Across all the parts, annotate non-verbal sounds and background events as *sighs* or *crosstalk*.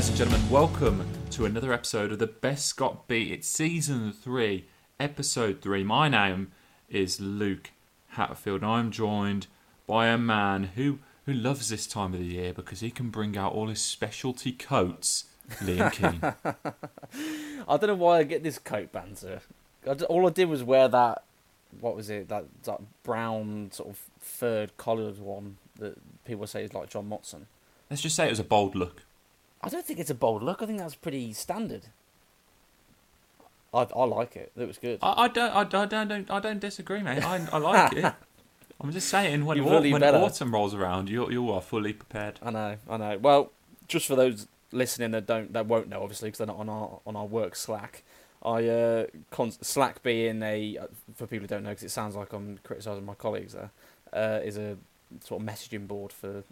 ladies and gentlemen, welcome to another episode of the Bescot Beat. It's season three, episode three. My name is Luke Hatfield, and I'm joined by a man who who loves this time of the year because he can bring out all his specialty coats. Liam *laughs* Keane. I don't know why I get this coat banter. I all I did was wear that. What was it? That, that brown sort of third collared one that people say is like John Motson. Let's just say it was a bold look. I don't think it's a bold look. I think that's pretty standard. I I like it. It was good. I, I don't, I, don't- don't, I don't disagree, mate. I, I like it. *laughs* I'm just saying when, au- really when better. autumn rolls around, you you are fully prepared. I know, I know. Well, just for those listening that don't, that won't know, obviously, because they're not on our on our work Slack. I uh, con- Slack being a uh, for people who don't know, because it sounds like I'm criticising my colleagues there, uh, is a sort of messaging board for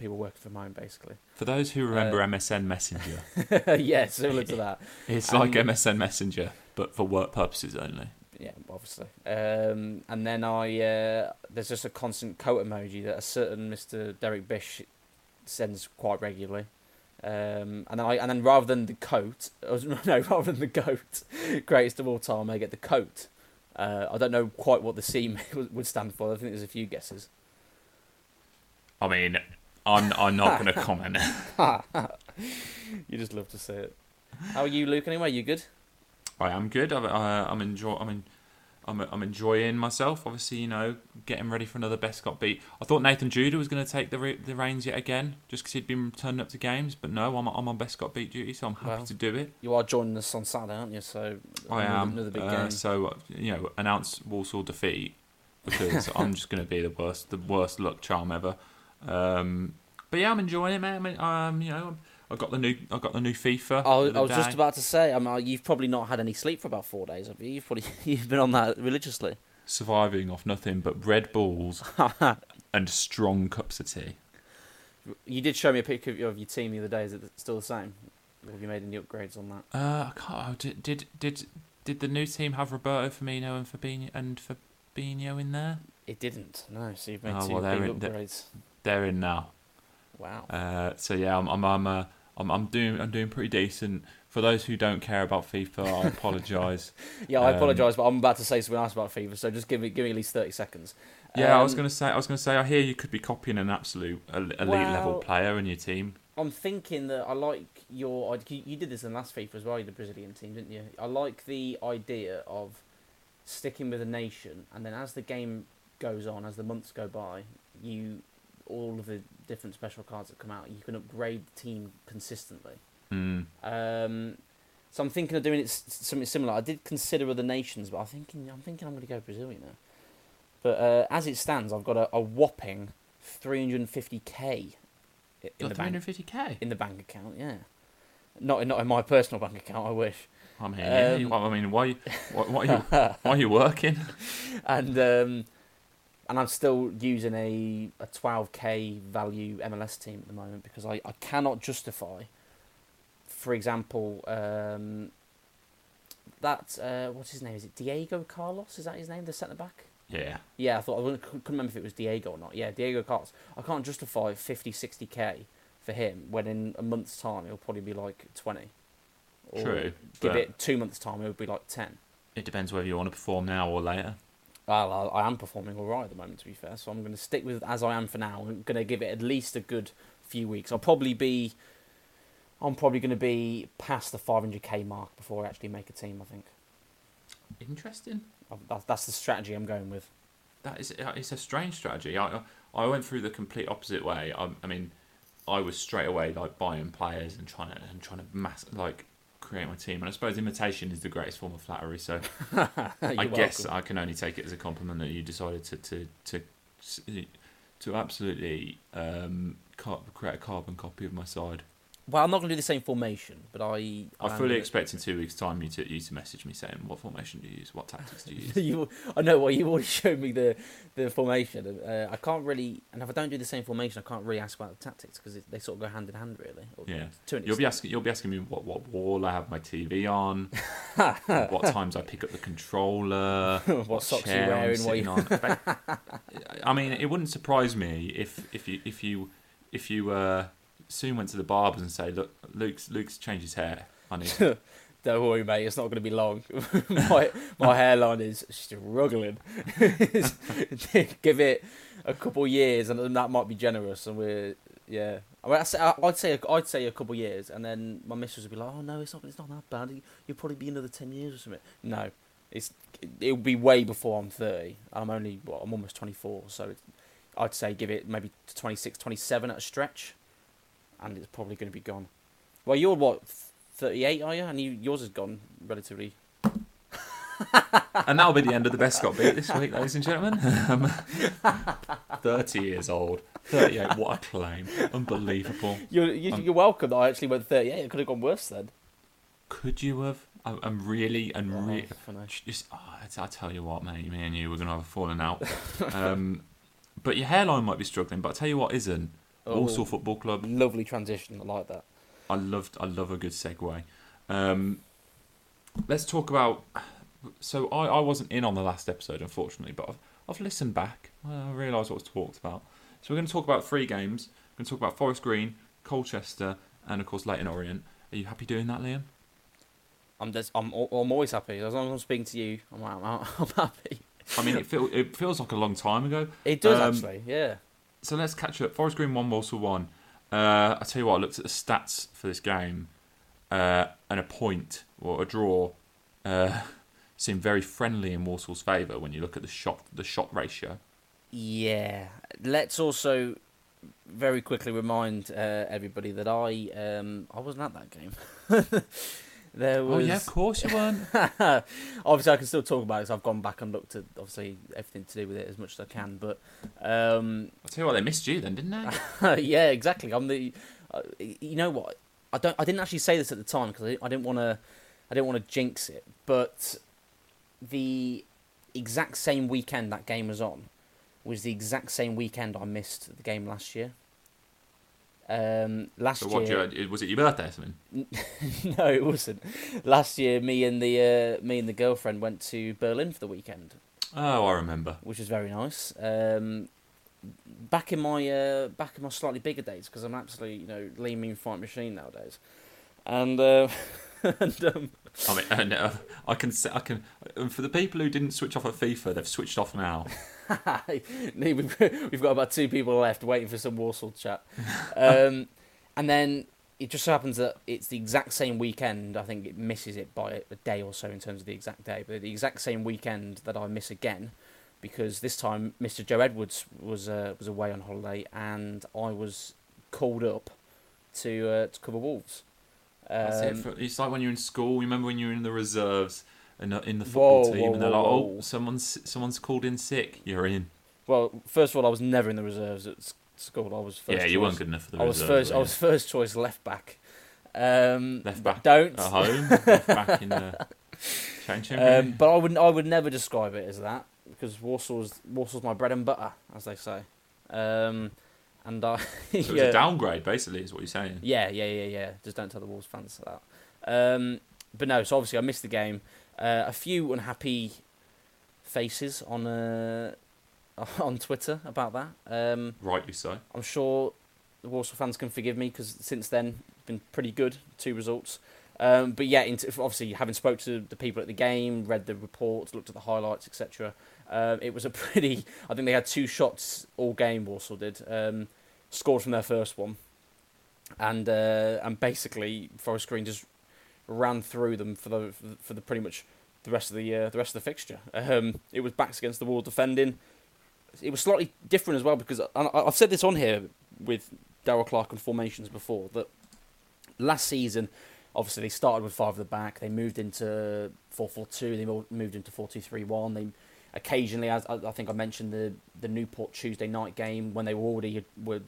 people working from home, basically. For those who remember Uh, MSN Messenger, *laughs* yeah, similar to that. *laughs* it's like um, MSN Messenger, but for work purposes only. Yeah, obviously. Um, and then I uh, there's just a constant coat emoji that a certain Mister Derek Bish sends quite regularly. Um, and then I and then rather than the coat, *laughs* no, rather than the goat, greatest of all time, I get the coat. Uh, I don't know quite what the C would would stand for. I think there's a few guesses. I mean, I'm I'm not going *laughs* to comment. you just love to say it. How are you, Luke? Anyway, you good? I am good. I'm uh, I'm enjoy. I'm in, I'm I'm enjoying myself. Obviously, you know, getting ready for another Bescot Beat. I thought Nathan Judah was going to take the re- the reins yet again, just because he'd been turning up to games. But no, I'm I'm on Bescot Beat duty, so I'm happy Well, to do it. You are joining us on Saturday, aren't you? So I another, am. another big uh, game. So you know, announce Walsall defeat because *laughs* I'm just going to be the worst, the worst luck charm ever. Um, but yeah, I'm enjoying it, man. I mean, um, you know, I got the new, I got the new FIFA. I, the I was just about to say, I mean, you've probably not had any sleep for about four days, have you? You've probably *laughs* you've been on that religiously. surviving off nothing but Red Bulls *laughs* and strong cups of tea. You did show me a picture of your team the other day. Is it still the same? Have you made any upgrades on that? Uh, I can't. oh, Did did did did the new team have Roberto Firmino and Fabinho and Fabinho in there? It didn't. No. So you've made Oh, two well, big in- upgrades. They're in now. Wow. Uh, so yeah, I'm I'm I'm, uh, I'm I'm doing I'm doing pretty decent. For those who don't care about FIFA, I *laughs* apologise. yeah, I um, apologise, but I'm about to say something else about FIFA. So just give me give me at least thirty seconds. Yeah, I was Um, gonna say I was gonna say I hear you could be copying an absolute el- elite level player in your team. I'm thinking that I like your. You you did this in the last FIFA as well. You the Brazilian team, didn't you? I like the idea of sticking with a nation, and then as the game goes on, as the months go by, you all of the different special cards that come out, you can upgrade the team consistently. Mm. Um, so I'm thinking of doing it something similar. I did consider other nations, but I'm thinking I'm thinking I'm going to go Brazilian now. but uh, as it stands, I've got a, a whopping 350k i- in the bank 350k. in the bank account. Yeah, not in, not in my personal bank account. I wish. I mean, yeah, Um, well, I mean, why, why, why, are you, why are you working? *laughs* and um, and I'm still using a a 12k value MLS team at the moment because I, I cannot justify, for example, um, that uh, what's his name? Is it Diego Carlos? Is that his name? The centre back. Yeah, Yeah, I thought I couldn't remember if it was Diego or not. Yeah, Diego Carlos. I can't justify 50, 60k for him when in a month's time it'll probably be like 20. Or True, Give it two months' time, it would be like 10. it depends whether you want to perform now or later. Well, I, I am performing all right at the moment, to be fair. So I'm going to stick with as I am for now. I'm going to give it at least a good few weeks. I'll probably be, I'm probably going to be past the 500k mark before I actually make a team. I think Interesting. I've- that's that's the strategy I'm going with. That is, uh, it's a strange strategy. I, I went through the complete opposite way. I, I mean, I was straight away like buying players and trying to and trying to mass like create my team. And I suppose imitation is the greatest form of flattery. So *laughs* I You're guess welcome. I can only take it as a compliment that you decided to to to to absolutely um, create a carbon copy of my side. Well, I'm not going to do the same formation, but I. I fully expect in two weeks' time you to you to message me saying what formation do you use, what tactics do you *laughs* use. you, I know. Well, you already showed me the the formation. Uh, I can't really, and if I don't do the same formation, I can't really ask about the tactics because they sort of go hand in hand, really. Or Yeah. You'll be asking you'll be asking me what what wall I have my TV on, *laughs* what times I pick up the controller, *laughs* what socks you're wearing, what you. on. I mean, it wouldn't surprise me if if you if you if you uh, soon went to the barbers and said, "Look, Luke's Luke's changed his hair. I need." *laughs* Don't worry, mate. It's not going to be long. *laughs* my my hairline is struggling. *laughs* Give it a couple years, and that might be generous. And we're yeah. I mean, I'd say I'd say, a couple years, and then my mistress would be like, "Oh no, it's not. It's not that bad. You'll probably be another ten years or something." No, it's it'll be way before I'm thirty. I'm only what I'm almost twenty four, so I'd say give it maybe 26, 27 at a stretch, and it's probably going to be gone. Well, you're what 38, are you? And you, yours has gone relatively. and that'll be the end of the Bescot Beat this week, ladies and gentlemen. Um, *laughs* 30 years old. 38, what a claim. Unbelievable. You're, you, um, you're welcome I actually went 38. It could have gone worse then. Could you have? I'm really, and oh, really. Just, oh, I tell you what, mate, me and you, we're going to have a falling out. um, but your hairline might be struggling, but I tell you what isn't. Oh, Walsall Football Club. Lovely transition. I like that. I loved. I love a good segue. Um, let's talk about. So I, I wasn't in on the last episode, unfortunately, but I've, I've listened back. I realised what was talked about. So we're going to talk about three games. We're going to talk about Forest Green, Colchester, and of course Leyton Orient. Are you happy doing that, Liam? I'm just, I'm I'm always happy as long as I'm speaking to you. I'm I'm, I'm *laughs* happy. I mean, it feels it feels like a long time ago. It does um, actually, yeah. So let's catch up. Forest Green one, Walsall one. Uh, I tell you what, I looked at the stats for this game, uh, and a point or a draw uh, *laughs* seemed very friendly in Walsall's favour when you look at the shot the shot ratio. Yeah, let's also very quickly remind uh, everybody that I um, I wasn't at that game. *laughs* There was. Oh yeah, of course you weren't. *laughs* obviously, I can still talk about it. So I've gone back and looked at obviously everything to do with it as much as I can. But um, I'll tell you what, they missed you then, didn't they? *laughs* yeah, exactly. I'm the. Uh, you know what? I don't. I didn't actually say this at the time because I, I didn't want to. I didn't want to jinx it. But the exact same weekend that game was on was the exact same weekend I missed the game last year. Um, last so what, year, was it your birthday or something? *laughs* no, it wasn't. Last year, me and the uh, me and the girlfriend went to Berlin for the weekend. Oh, I remember. Which was very nice. Um, back in my uh, back in my slightly bigger days, because I'm absolutely you know lean mean fight machine nowadays, and uh, *laughs* and um, I mean, and, uh, I can I can for the people who didn't switch off at FIFA, they've switched off now. *laughs* we've got about two people left waiting for some Walsall chat. Um, *laughs* and then it just so happens that it's the exact same weekend. I think it misses it by a day or so in terms of the exact day, but the exact same weekend that I miss again, because this time Mr. Joe Edwards was uh, was away on holiday and I was called up to uh, to cover Wolves. Um, it. For, it's like when you're in school. You remember when you were in the reserves and in the football whoa, team, whoa, and they're like, "Oh, someone's someone's called in sick. You're in." Well, first of all, I was never in the reserves at school. I was first. Yeah, choice. you weren't good enough for the reserves. I was first. I was first choice left back. Um, left back. Don't at *laughs* home. left back in the change um, But I would I would never describe it as that because Walsall's Walsall's my bread and butter, as they say. Um, and I. *laughs* so yeah. it was a downgrade, basically, is what you're saying. Yeah, yeah, yeah, yeah. Just don't tell the Wolves fans that. Um, but no, so obviously I missed the game. Uh, a few unhappy faces on uh, *laughs* on Twitter about that. Um, Rightly so. I'm sure the Walsall fans can forgive me because since then it's been pretty good. Two results. Um, but yeah, obviously having spoke to the people at the game, read the reports, looked at the highlights, etc. Um, it was a *laughs* pretty. I think they had two shots all game. Walsall did um, scored from their first one, and uh, and basically Forest Green just ran through them for the for the pretty much the rest of the uh, the rest of the fixture. Um, it was backs against the wall defending. It was slightly different as well because I, have said this on here with Darrell Clarke and formations before that last season. Obviously, they started with five at the back. They moved into four four two. They moved into four two three one. They occasionally, as I think I mentioned, the the Newport Tuesday night game when they were already were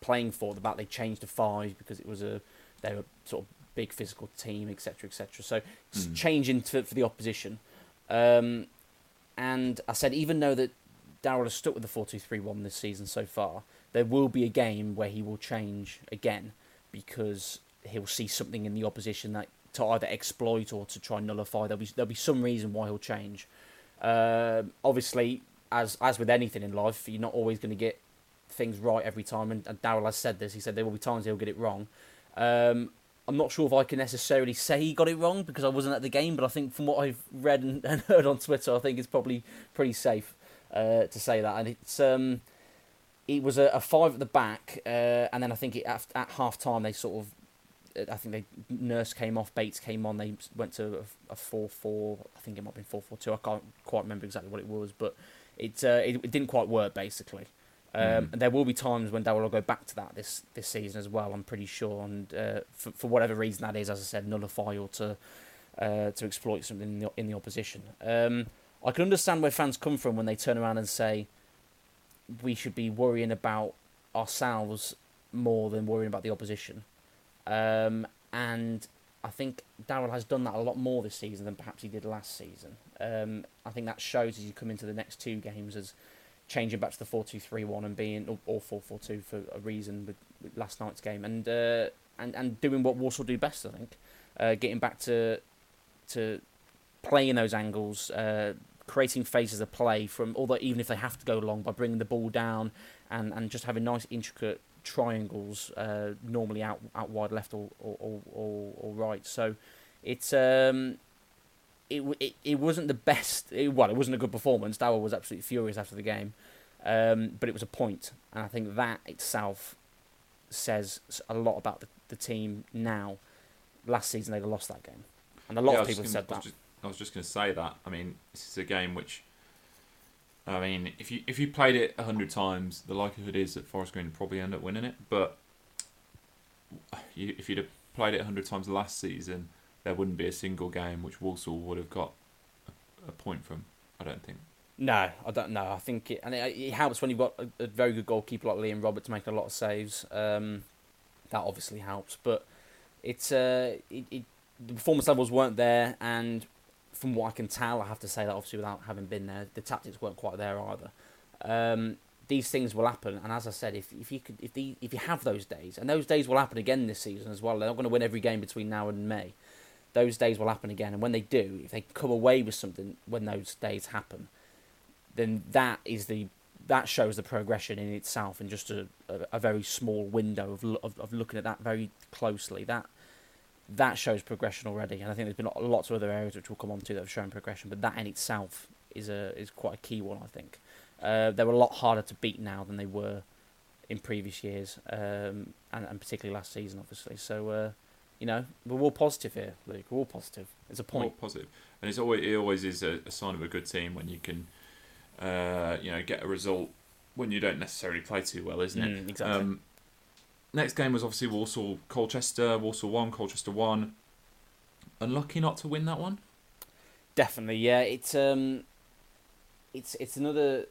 playing for the back, they changed to five because it was a they were sort of big physical team, etc., etc. So mm. changing to, for the opposition. Um, and I said, even though that Darrell has stuck with the four-two-three-one this season so far, there will be a game where he will change again because he'll see something in the opposition that to either exploit or to try and nullify. There'll be there'll be some reason why he'll change. Uh, obviously, as as with anything in life, you're not always going to get things right every time, and, and Darrell has said this. He said there will be times he'll get it wrong. Um, I'm not sure if I can necessarily say he got it wrong because I wasn't at the game, but I think from what I've read and, *laughs* and heard on Twitter, I think it's probably pretty safe uh, to say that. And it's um, it was a, a five at the back, uh, and then I think it, at, at half time they sort of I think they Nurse came off, Bates came on. They went to a four four. I think it might have been four four two. I can't quite remember exactly what it was, but it uh, it, it, didn't quite work basically. Um, mm. And there will be times when Darrell will go back to that this this season as well. I'm pretty sure, and uh, for for whatever reason that is, as I said, nullify or to uh, to exploit something in the in the opposition. Um, I can understand where fans come from when they turn around and say we should be worrying about ourselves more than worrying about the opposition. Um, and I think Darrell has done that a lot more this season than perhaps he did last season. Um, I think that shows as you come into the next two games as changing back to the 4-2-3-1 and being or 4-4-2 for a reason with, with last night's game and uh, and and doing what Walsall do best. I think uh, getting back to to playing those angles, uh, creating phases of play from although even if they have to go long by bringing the ball down and, and just having nice intricate triangles, uh, normally out out wide left or or, or, or right. So it's um, it, it it wasn't the best. It, well, it wasn't a good performance. Dower was absolutely furious after the game, um, but it was a point, and I think that itself says a lot about the, the team now. Last season they'd have lost that game, and a lot yeah, of people gonna, said that. I was just, I was just going to say that. I mean, this is a game which I mean, if you if you played it a hundred times, the likelihood is that Forest Green would probably end up winning it. But you, if you'd have played it a hundred times last season, there wouldn't be a single game which Walsall would have got a, a point from. I don't think. No, I don't know. I think it, and it, it helps when you've got a, a, very good goalkeeper like Liam Roberts making a lot of saves. Um, that obviously helps, but it's uh, it, it, the performance levels weren't there, and from what I can tell, I have to say that obviously without having been there, the tactics weren't quite there either. Um, these things will happen, and as I said, if if you could, if the if you have those days, and those days will happen again this season as well. They're not going to win every game between now and May. Those days will happen again, and when they do, if they come away with something when those days happen, then that is the that shows the progression in itself in just a, a, a very small window of, of of looking at that very closely. That that shows progression already. And I think there's been lots of other areas which we'll come on to that have shown progression, but that in itself is a is quite a key one. I think uh, they're a lot harder to beat now than they were in previous years, um, and, and particularly last season, obviously. So. Uh, you know, we're all positive here, Luke. We're all positive. It's a point. All positive, and it's always it always is a, a sign of a good team when you can, uh, you know, get a result when you don't necessarily play too well, isn't it? Mm, exactly. Um, next game was obviously Walsall Colchester. Walsall won, Colchester won. Unlucky not to win that one. Definitely, yeah. It's um, it's it's another.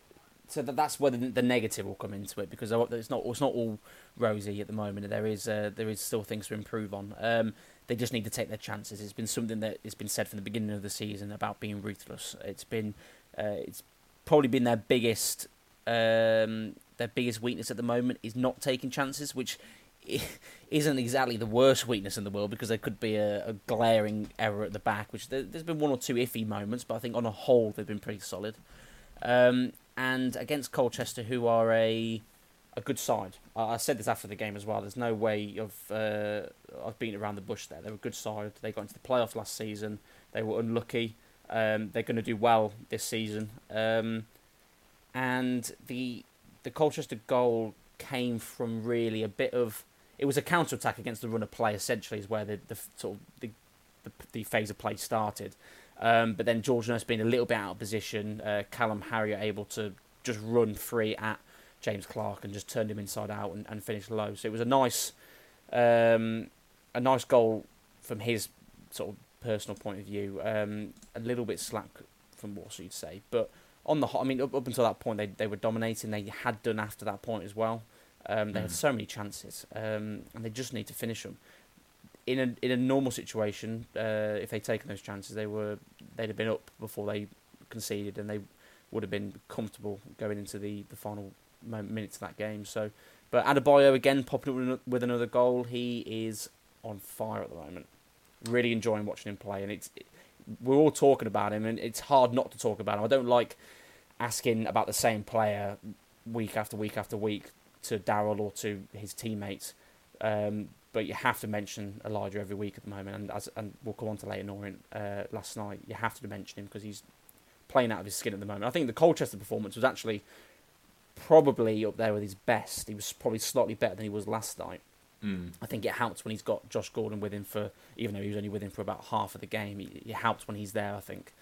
So that, that's where the, the negative will come into it because it's not it's not all rosy at the moment. There is uh, there is still things to improve on. Um, they just need to take their chances. It's been something that has been said from the beginning of the season about being ruthless. It's been uh, it's probably been their biggest um, their biggest weakness at the moment is not taking chances, which *laughs* isn't exactly the worst weakness in the world because there could be a, a glaring error at the back, which there, has been one or two iffy moments, but I think on a whole they've been pretty solid. Um, and against Colchester, who are a a good side, I, I said this after the game as well. There's no way of uh, of beating around the bush there. They're a good side. They got into the playoffs last season. They were unlucky. Um, they're going to do well this season. Um, and the the Colchester goal came from really a bit of it was a counter attack against the run of play. Essentially, is where the, the sort of the, the, the phase of play started. Um, but then George Nurse being a little bit out of position, uh, Callum Harriott able to just run free at James Clarke and just turned him inside out and, and finished low. So it was a nice, um, a nice goal from his sort of personal point of view. Um, a little bit slack from what you'd say, but on the I mean, up, up until that point, they they were dominating. They had done after that point as well. Um, they mm. had so many chances, um, and they just need to finish them. In a in a normal situation, uh, if they'd taken those chances, they were they'd have been up before they conceded, and they would have been comfortable going into the, the final minutes of that game. So, but Adebayo again popping up with another goal. He is on fire at the moment. Really enjoying watching him play, and it's we're all talking about him, and it's hard not to talk about him. I don't like asking about the same player week after week after week to Darrell or to his teammates. Um, but you have to mention Elijah every week at the moment, and as and we'll come on to Leyton Orient uh, last night. You have to mention him because he's playing out of his skin at the moment. I think the Colchester performance was actually probably up there with his best. He was probably slightly better than he was last night. Mm. I think it helps when he's got Josh Gordon with him for, even though he was only with him for about half of the game. It, helps when he's there. I think.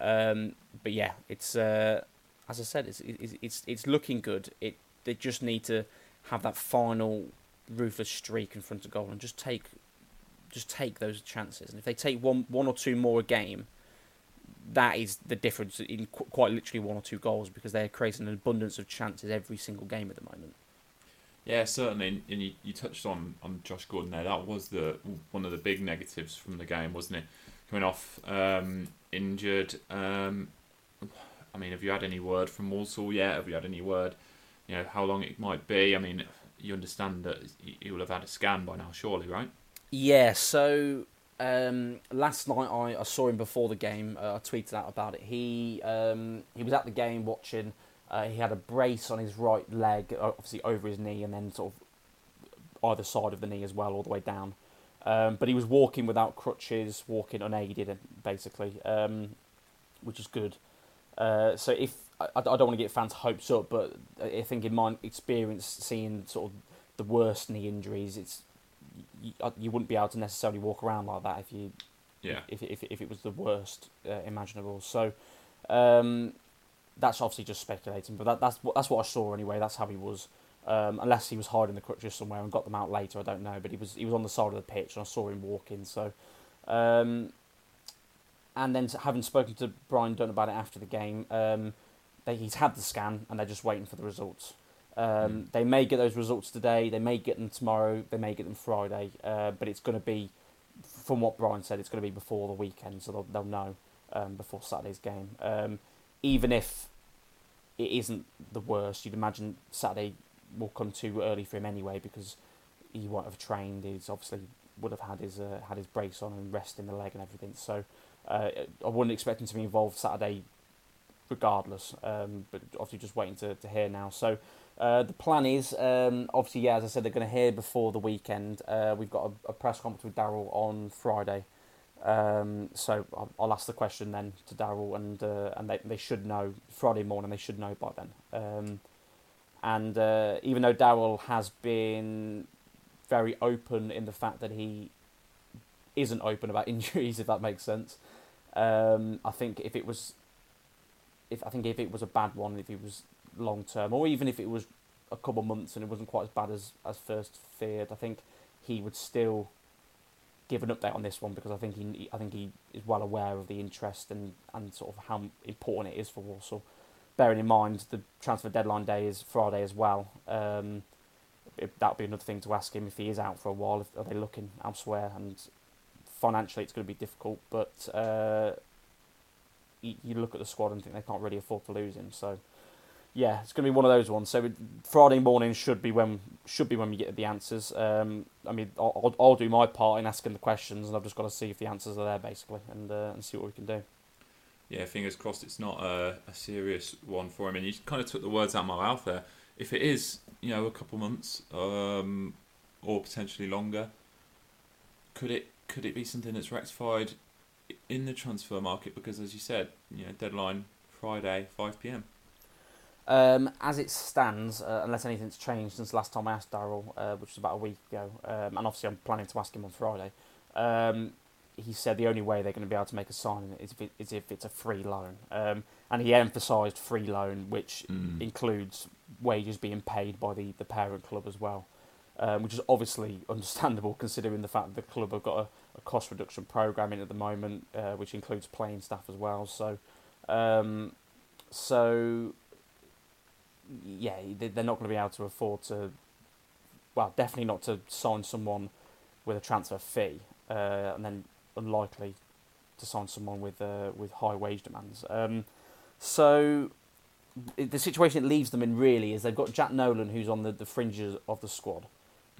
Um, but yeah, it's uh, as I said, it's, it's it's it's looking good. It they just need to have that final ruthless streak in front of goal and just take just take those chances. And if they take one one or two more a game, that is the difference in qu- quite literally one or two goals because they're creating an abundance of chances every single game at the moment. Yeah, certainly. And you, you touched on, on Josh Gordon there. That was the one of the big negatives from the game, wasn't it? Coming off um, injured. Um, I mean, have you had any word from Walsall yet? Have you had any word? You know how long it might be. I mean, you understand that he will have had a scan by now, surely, right? Yeah. So um, last night I, I saw him before the game. Uh, I tweeted out about it. He um, he was at the game watching. Uh, he had a brace on his right leg, obviously over his knee, and then sort of either side of the knee as well, all the way down. Um, but he was walking without crutches, walking unaided, basically, um, which is good. Uh, so if I, I don't want to get fans' hopes up, but I think in my experience, seeing sort of the worst knee injuries, it's you, uh, you wouldn't be able to necessarily walk around like that if you Yeah. if if if it was the worst uh, imaginable. So um, that's obviously just speculating, but that, that's what that's what I saw anyway. That's how he was. Um, unless he was hiding the crutches somewhere and got them out later, I don't know. But he was he was on the side of the pitch and I saw him walking. So, um, and then having spoken to Brian Dunn about it after the game, um, they, he's had the scan and they're just waiting for the results. Um, Mm. They may get those results today. They may get them tomorrow. They may get them Friday. Uh, but it's going to be, from what Brian said, it's going to be before the weekend, so they'll they'll know um, before Saturday's game. Even if it isn't the worst, you'd imagine Saturday will come too early for him anyway because he won't have trained. He's obviously would have had his uh, had his brace on and rest in the leg and everything. So uh, I wouldn't expect him to be involved Saturday, regardless. Um, but obviously just waiting to, to hear now. So uh, the plan is um, obviously yeah, as I said, they're going to hear before the weekend. Uh, we've got a, a press conference with Darrell on Friday. Um, so I'll, I'll ask the question then to Darrell, and uh, and they they should know Friday morning. They should know by then. Um, and uh, even though Darrell has been very open in the fact that he isn't open about *laughs* injuries, if that makes sense, um, I think if it was, if I think if it was a bad one, if it was long term, or even if it was a couple of months and it wasn't quite as bad as as first feared, I think he would still give an update on this one because I think he I think he is well aware of the interest and, and sort of how important it is for Walsall. Bearing in mind the transfer deadline day is Friday as well. Um, that would be another thing to ask him if he is out for a while. If, are they looking elsewhere? And financially, it's going to be difficult. But uh, you, you look at the squad and think they can't really afford to lose him. So yeah, it's going to be one of those ones. So Friday morning should be when should be when we get the answers. Um, I mean, I'll, I'll do my part in asking the questions, and I've just got to see if the answers are there basically, and uh, and see what we can do. Yeah, fingers crossed it's not a, a serious one for him. And you kind of took the words out of my mouth there. If it is, you know, a couple months um, or potentially longer, could it could it be something that's rectified in the transfer market? Because as you said, you know, deadline Friday, five pm. Um, as it stands, uh, unless anything's changed since last time I asked Darrell, uh, which was about a week ago, um, and obviously I'm planning to ask him on Friday. Um, he said the only way they're going to be able to make a signing is if, it, is if it's a free loan, um, and he emphasised free loan, which Mm. includes wages being paid by the, the parent club as well, um, which is obviously *laughs* understandable considering the fact that the club have got a, a cost reduction program in at the moment, uh, which includes playing staff as well. So, um, so yeah, they- they're not going to be able to afford to. Well, definitely not to sign someone with a transfer fee, uh, and then unlikely to sign someone with uh, with high wage demands. Um, so the situation it leaves them in really is they've got Jack Nolan, who's on the, the fringes of the squad.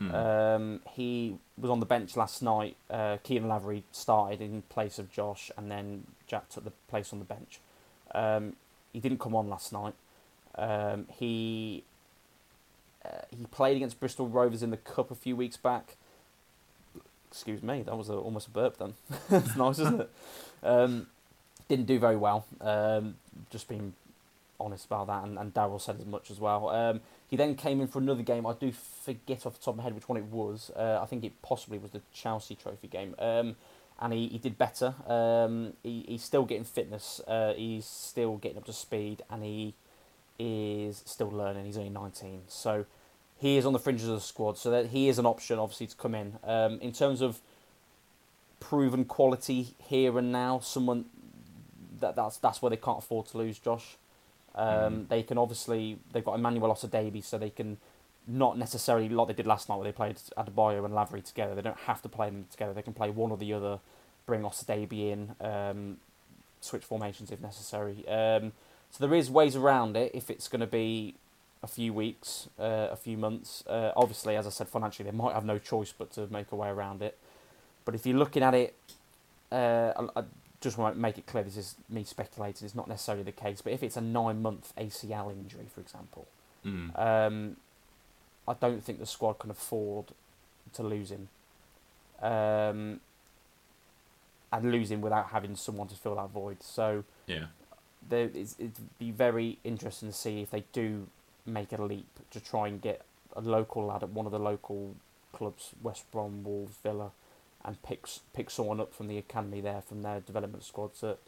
Mm. Um, he was on the bench last night. Uh, Caolan Lavery started in place of Josh, and then Jack took the place on the bench. Um, he didn't come on last night. Um, he uh, he played against Bristol Rovers in the cup a few weeks back. Excuse me, that was a, almost a burp. Then *laughs* it's nice, isn't it? Um, didn't do very well. Um, just being honest about that, and, and Darrell said as much as well. Um, he then came in for another game. I do forget off the top of my head which one it was. Uh, I think it possibly was the Chelsea Trophy game. Um, and he, he did better. Um, he, he's still getting fitness. Uh, he's still getting up to speed, and he is still learning. He's only 19, so he is on the fringes of the squad. So that he is an option, obviously, to come in. Um, in terms of proven quality here and now, someone that that's that's where they can't afford to lose. Josh, um, Mm. they can obviously they've got Emmanuel Osadebe, so they can not necessarily like they did last night where they played Adebayo and Lavery together. They don't have to play them together. They can play one or the other, bring Osadebe in, um, switch formations if necessary. Um, so there is ways around it if it's going to be a few weeks, uh, a few months. Uh, obviously, as I said, financially they might have no choice but to make a way around it. But if you're looking at it, uh, I, I just want to make it clear this is me speculating. It's not necessarily the case. But if it's a nine-month ACL injury, for example, Mm. um, I don't think the squad can afford to lose him. Um, and lose him without having someone to fill that void. So Yeah. There, it's, it'd be very interesting to see if they do make a leap to try and get a local lad at one of the local clubs, West Brom, Wolves, Villa, and pick pick someone up from the academy there from their development squads that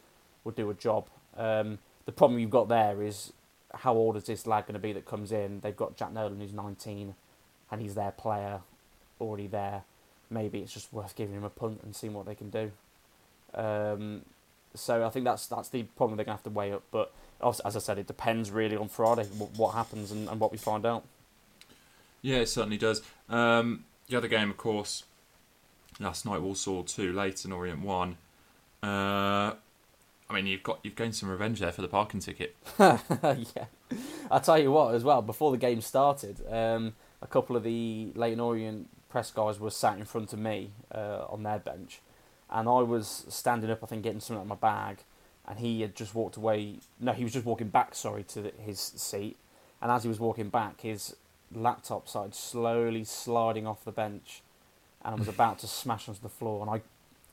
will do a job. Um, the problem you've got there is how old is this lad going to be that comes in? They've got Jack Nolan who's 19, and he's their player already there. Maybe it's just worth giving him a punt and seeing what they can do. Um, so I think that's that's the problem they're going to have to weigh up. But as I said, it depends really on Friday what, happens and, and what we find out. Yeah, it certainly does. Um, the other game, of course, last night Walsall two, Leyton Orient one. Uh, I mean, you've got you've gained some revenge there for the parking ticket. *laughs* yeah, I'll tell you what as well. Before the game started, um, a couple of the Leyton Orient press guys were sat in front of me uh, on their bench, and I was standing up, I think, getting something out of my bag, and he had just walked away. No, he was just walking back. Sorry, to the, his seat, and as he was walking back, his laptop started slowly sliding off the bench, and I was *laughs* about to smash onto the floor, and I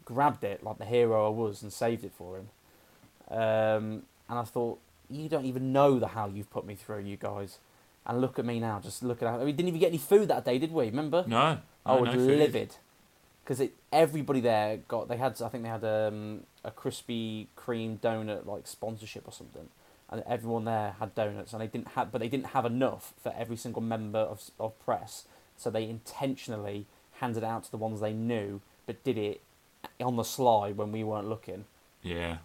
grabbed it like the hero I was and saved it for him. Um, and I thought, you don't even know the hell you've put me through, you guys. And look at me now, just look at how. We didn't even get any food that day, did we? Remember? No, I was no food. Because everybody there got. They had, I think they had um, a Krispy Kreme donut like sponsorship or something, and everyone there had donuts, and they didn't have, but they didn't have enough for every single member of of press, so they intentionally handed it out to the ones they knew, but did it on the sly when we weren't looking. Yeah,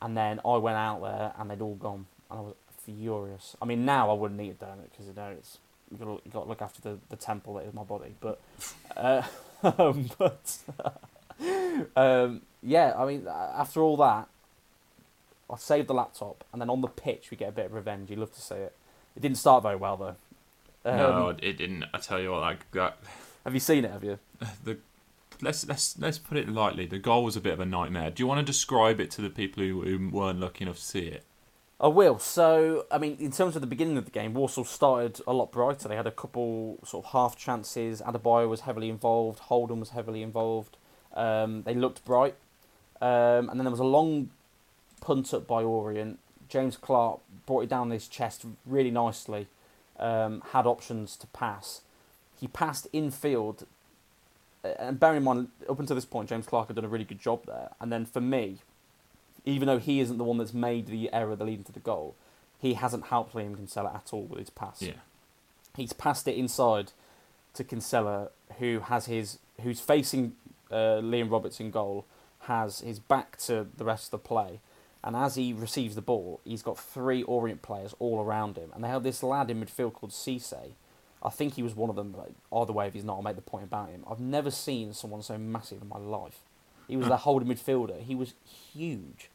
And then I went out there and they'd all gone, and I was furious. I mean, now I wouldn't eat a donut because you know it's you got to, you got to look after the, the temple that is my body. But, uh, *laughs* um, *laughs* but um, yeah, I mean, after all that, I saved the laptop, and then on the pitch we get a bit of revenge. You love to see it. It didn't start very well though. Um, no, it didn't. I tell you what, like that. Have you seen it? Have you? *sighs* The let's let's let's put it lightly. The goal was a bit of a nightmare. Do you want to describe it to the people who, who weren't lucky enough to see it? I will. So, I mean, in terms of the beginning of the game, Walsall started a lot brighter. They had a couple sort of half chances. Adebayo was heavily involved. Holden was heavily involved. Um, they looked bright. Um, and then there was a long punt up by Orient. James Clarke brought it down his chest really nicely. Um, had options to pass. He passed infield. And bear in mind, up until this point, James Clarke had done a really good job there. And then for me, even though he isn't the one that's made the error that leading to the goal, he hasn't helped Liam Kinsella at all with his pass. Yeah, He's passed it inside to Kinsella, who has his who's facing uh, Liam Roberts in goal, has his back to the rest of the play, and as he receives the ball, he's got three Orient players all around him, and they have this lad in midfield called Cisse. I think he was one of them. But either way, if he's not, I'll make the point about him. I've never seen someone so massive in my life. He was the holding midfielder. He was huge.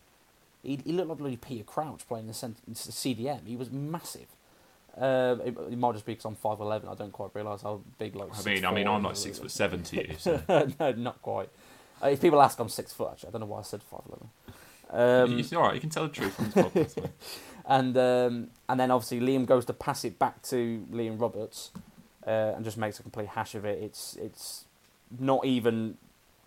He, he looked like bloody Peter Crouch playing the cent- CDM. He was massive. Uh, it, it might just be because I'm five eleven. I don't quite realise how big like. I mean, I mean, I'm like six foot seven to you. *laughs* So. no, not quite. Uh, if people ask, I'm six foot. Actually, I don't know why I said five eleven. Um, it's all right. You can tell the truth on this podcast. *laughs* and um, and then obviously Liam goes to pass it back to Liam Roberts, uh, and just makes a complete hash of it. It's it's not even.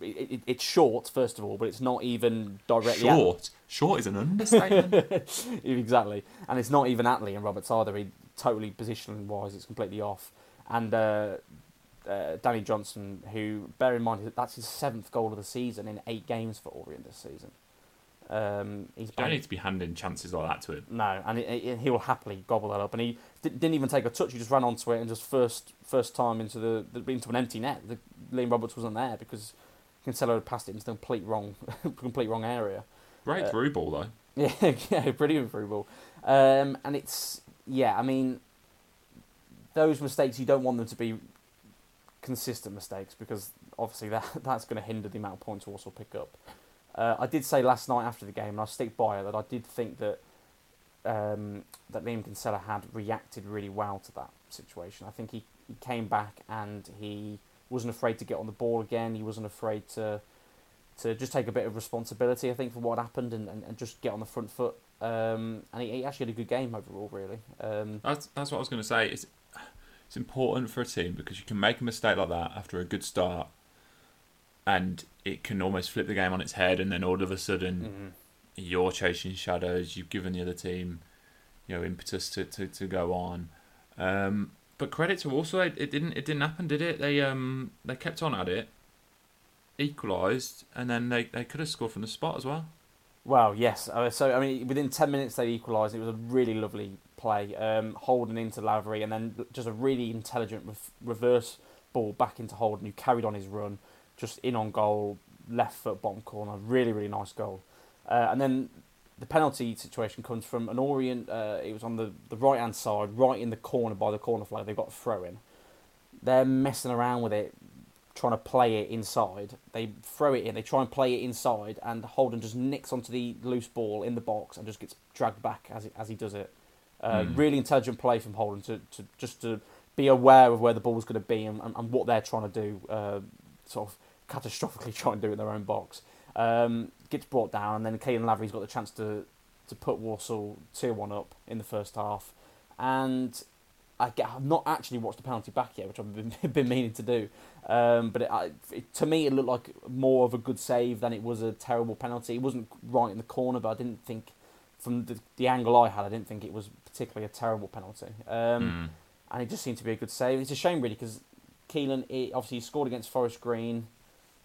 It, it, it's short, first of all, but it's not even directly at- Short. Short is an understatement. *laughs* exactly, and it's not even at and Roberts either. He totally positioning wise, it's completely off. And uh, uh, Danny Johnson, who bear in mind that's his seventh goal of the season in eight games for Orient this season. Um, he's you don't need to be handing chances like that to him. no, and it, it, he will happily gobble that up. And he di- didn't even take a touch; he just ran onto it and just first first time into the, the into an empty net. The, Liam Roberts wasn't there because Kinsella had passed it into the complete wrong *laughs* complete wrong area. Great Uh, through ball though. *laughs* Yeah, yeah, brilliant through ball. Um, and it's yeah, I mean, those mistakes you don't want them to be consistent mistakes because obviously that *laughs* that's going to hinder the amount of points Walsall pick up. Uh, I did say last night after the game, and I stick by it that I did think that um, that Liam Kinsella had reacted really well to that situation. I think he, he came back and he wasn't afraid to get on the ball again. He wasn't afraid to to just take a bit of responsibility, I think, for what happened and, and, and just get on the front foot. Um, and he, he actually had a good game overall, really. Um, That's that's what I was going to say. It's it's important for a team because you can make a mistake like that after a good start, and it can almost flip the game on its head, and then all of a sudden mhm. you're chasing shadows. You've given the other team, you know, impetus to, to, to go on. Um, but credit to also it, it didn't it didn't happen, did it? They um they kept on at it, equalised, and then they, they could have scored from the spot as well. Well, yes. Uh, so, I mean, within 10 minutes they equalised. It was a really lovely play. Um, Holden into Lavery, and then just a really intelligent re- reverse ball back into Holden, who carried on his run, just in on goal, left foot, bottom corner. Really, really nice goal. Uh, and then the penalty situation comes from an Orient. Uh, it was on the, the right hand side, right in the corner by the corner flag. They've got a throw in. They're messing around with it, trying to play it inside. They throw it in, they try and play it inside, and Holden just nicks onto the loose ball in the box and just gets dragged back as, it, as he does it. Uh, Hmm. Really intelligent play from Holden to, to just to be aware of where the ball's going to be and, and, and what they're trying to do, uh, sort of catastrophically *laughs* trying to do in their own box. Um, gets brought down, and then Caolan Lavery's got the chance to, to put Walsall 2 1 up in the first half. And I get, I've not actually watched the penalty back yet, which I've been, *laughs* been meaning to do. Um, but it, I, it, to me, it looked like more of a good save than it was a terrible penalty. It wasn't right in the corner, but I didn't think, from the, the angle I had, I didn't think it was particularly a terrible penalty. Um, Hmm. And it just seemed to be a good save. It's a shame, really, because Caolan he, obviously he scored against Forest Green.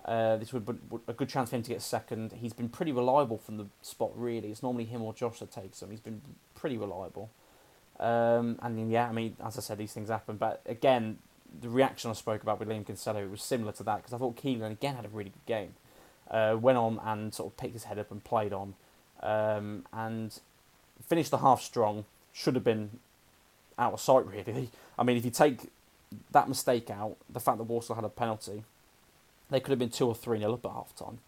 Uh, this would be a good chance for him to get second. He's been pretty reliable from the spot, really. It's normally him or Josh that takes him. He's been pretty reliable. Um, and yeah, I mean, as I said, these things happen. But again, the reaction I spoke about with Liam Kinsella was similar to that because I thought Caolan again had a really good game. Uh, went on and sort of picked his head up and played on, um, and finished the half strong. Should have been out of sight really. *laughs* I mean, if you take that mistake out, the fact that Walsall had a penalty, they could have been two or three nil up at half time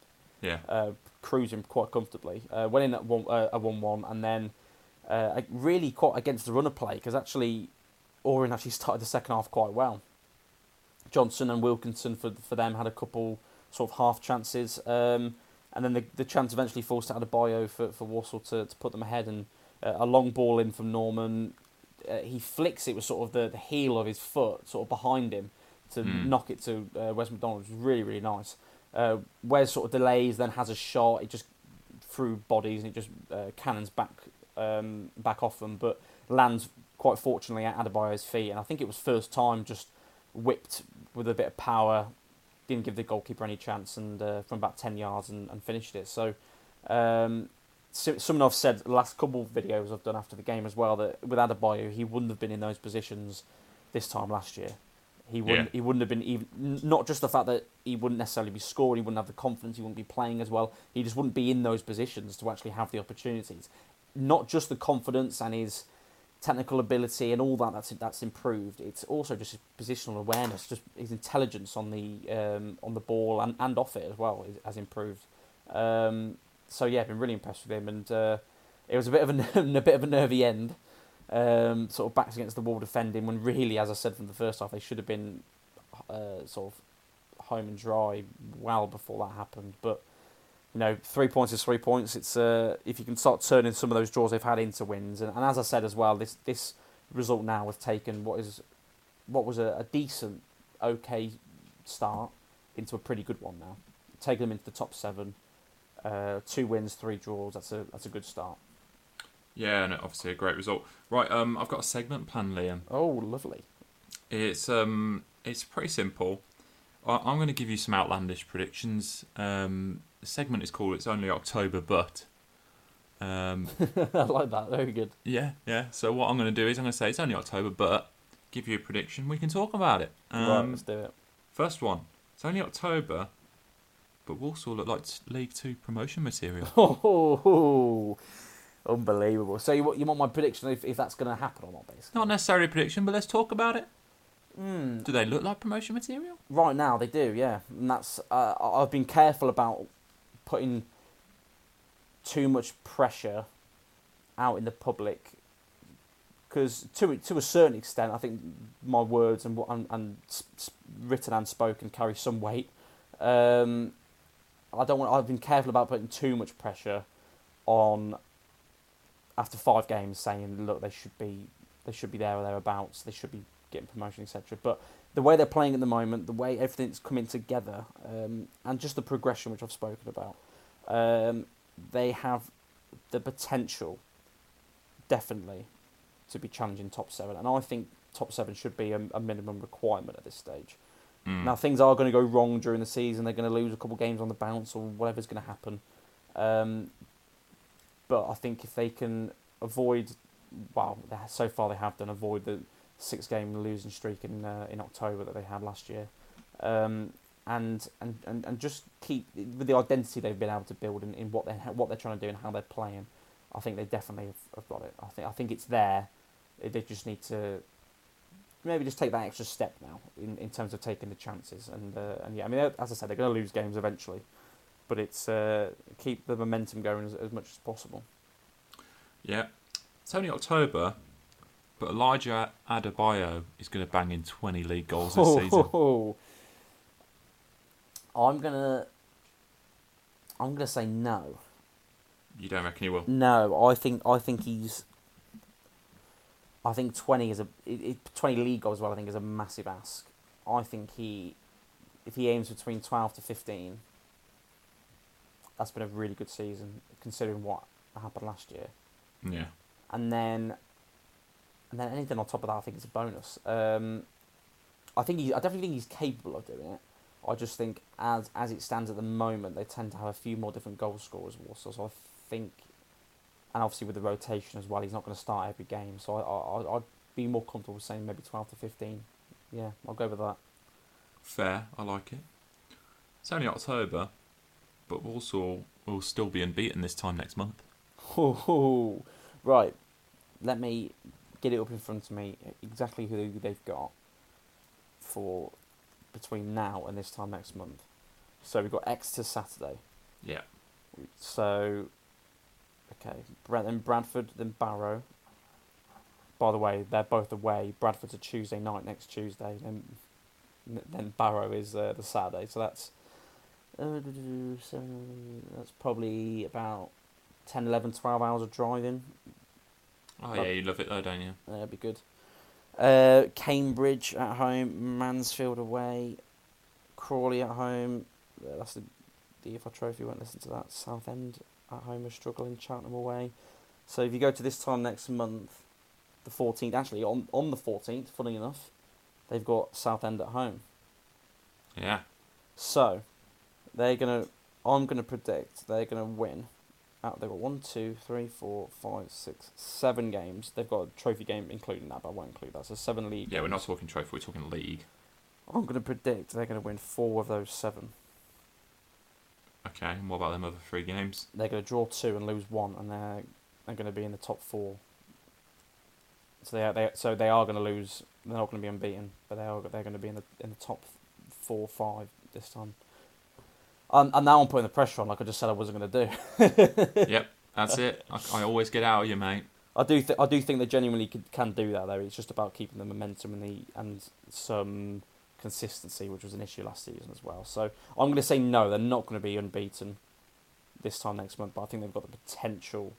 Yeah. uh, cruising quite comfortably. Uh, went in at one, uh, a one-one, and then uh, really quite against the run of play because actually, Orient actually started the second half quite well. Johnson and Wilkinson for for them had a couple sort of half chances, um, and then the the chance eventually forced out of bio for for Walsall to to put them ahead, and uh, a long ball in from Norman. Uh, he flicks it with sort of the, the heel of his foot, sort of behind him, to Hmm. knock it to uh, Wes McDonald, was really really nice. Uh, Wes sort of delays, then has a shot. It just through bodies and it just uh, cannons back um, back off them, but lands quite fortunately at Adebayo's feet. And I think it was first time just whipped with a bit of power, didn't give the goalkeeper any chance, and uh, from about ten yards and, and finished it. So. Um, I've said the last couple of videos I've done after the game as well that with Adebayo he wouldn't have been in those positions this time last year. He wouldn't. Yeah. He wouldn't have been even. Not just the fact that he wouldn't necessarily be scoring. He wouldn't have the confidence. He wouldn't be playing as well. He just wouldn't be in those positions to actually have the opportunities. Not just the confidence and his technical ability and all that. That's that's improved. It's also just his positional awareness, just his intelligence on the um, on the ball and, and off it as well has improved. Um, so yeah, I've been really impressed with him, and uh, it was a bit of a, *laughs* a bit of a nervy end. Um, sort of backs against the wall defending when really, as I said from the first half, they should have been uh, sort of home and dry well before that happened. But you know, three points is three points. It's uh, if you can start turning some of those draws they've had into wins, and, and as I said as well, this this result now has taken what is what was a, a decent, okay start into a pretty good one now. Taking them into the top seven, uh, two wins, three draws. That's a that's a good start. Yeah, and obviously a great result. Right, um, I've got a segment plan, Liam. Oh, lovely. It's um, it's pretty simple. I, I'm going to give you some outlandish predictions. Um, the segment is called "It's Only October, but." Um, *laughs* I like that. Very good. yeah, yeah. So what I'm going to do is I'm going to say it's only October, but give you a prediction. We can talk about it. Um, right, let's do it. First one. It's only October, but Walsall look like League Two promotion material. *laughs* Oh, unbelievable. So you want you want my prediction if, if that's going to happen or not, basically? Not necessarily a prediction, but let's talk about it. Mm, Do they look like promotion material? right now they do, yeah. And that's uh, I've been careful about putting too much pressure out in the public because to to a certain extent, I think my words and and, and written and spoken carry some weight. Um, I don't want. I've been careful about putting too much pressure on after five games, saying look they should be they should be there or thereabouts. They should be getting promotion, etc. But the way they're playing at the moment, the way everything's coming together, um, and just the progression which I've spoken about, um, they have the potential, definitely, to be challenging top seven. And I think top seven should be a, a minimum requirement at this stage. Mm. Now things are going to go wrong during the season. They're going to lose a couple of games on the bounce or whatever's going to happen. Um, but I think if they can avoid, well, so far they have done avoid the six game losing streak in uh, in October that they had last year, um, and, and and and just keep with the identity they've been able to build in, in what they what they're trying to do and how they're playing. I think they definitely have, have got it. I think I think it's there. They just need to maybe just take that extra step now in, in terms of taking the chances. And uh, and yeah, I mean, as I said, they're going to lose games eventually, but it's uh, keep the momentum going as, as much as possible. Yeah. It's only October, but Elijah Adebayo is going to bang in 20 league goals this season. I'm gonna. I'm gonna say no. You don't reckon he will? No, I think I think he's. I think twenty is a twenty league goals. Well, I think is a massive ask. I think he, if he aims between twelve to fifteen. That's been a really good season considering what happened last year, Yeah. and then, and then anything on top of that, I think is a bonus. Um, I think he, I definitely think he's capable of doing it. I just think as as it stands at the moment, they tend to have a few more different goal scorers. Also, so I think, and obviously with the rotation as well, he's not going to start every game. So I, I I'd be more comfortable saying maybe twelve to fifteen. Yeah, I'll go with that. Fair. I like it. It's only October, but Walsall will still be unbeaten this time next month. Ooh, right, let me get it up in front of me exactly who they've got for between now and this time next month. So we've got Exeter Saturday. Yeah. So, okay, then Bradford, then Barrow. By the way, they're both away. Bradford's a Tuesday night next Tuesday, then then Barrow is uh, the Saturday. So that's uh, seven, that's probably about 10, 11, 12 hours of driving. Oh, yeah, you love it though, don't you? That'd be good. Uh, Cambridge at home, Mansfield away, Crawley at home. Uh, that's the EFL Trophy. Won't listen to that. Southend at home are struggling. Cheltenham away. So if you go to this time next month, the fourteenth. Actually, on on the fourteenth, funny enough, they've got Southend at home. Yeah. So they're gonna. I'm gonna predict they're gonna win. Out they've got one, two, three, four, five, six, seven games. They've got a trophy game including that, but I won't include that. So seven league. Yeah, we're not talking trophy, we're talking league. I'm gonna predict they're gonna win four of those seven. Okay, and what about them other three games? They're gonna draw two and lose one, and they're they're gonna be in the top four. So they are, they so they are gonna lose. They're not gonna be unbeaten, but they are they're gonna be in the in the top four, five this time. Um, and now I'm putting the pressure on, like I just said I wasn't gonna do. *laughs* yep, that's it. I, I always get out of you, mate. I do th- I do think they genuinely could, can do that though. It's just about keeping the momentum and the and some consistency, which was an issue last season as well. So I'm going to say no. They're not going to be unbeaten this time next month, but I think they've got the potential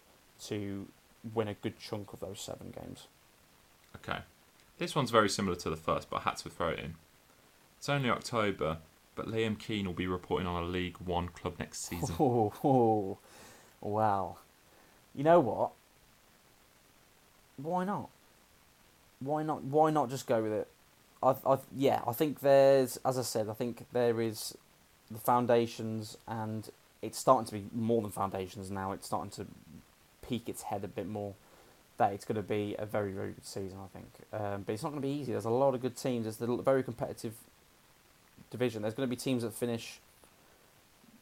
to win a good chunk of those seven games. Okay. This one's very similar to the first, but I had to throw it in. It's only October, but Liam Keane will be reporting on a League One club next season. Oh, *laughs* oh, wow. You know what? Why not? Why not? Why not just go with it? I, I, yeah, I think there's, as I said, I think there is the foundations, and it's starting to be more than foundations now. It's starting to peak its head a bit more. That it's going to be a very, very good season, I think. Um, but it's not going to be easy. There's a lot of good teams. There's a very competitive division. There's going to be teams that finish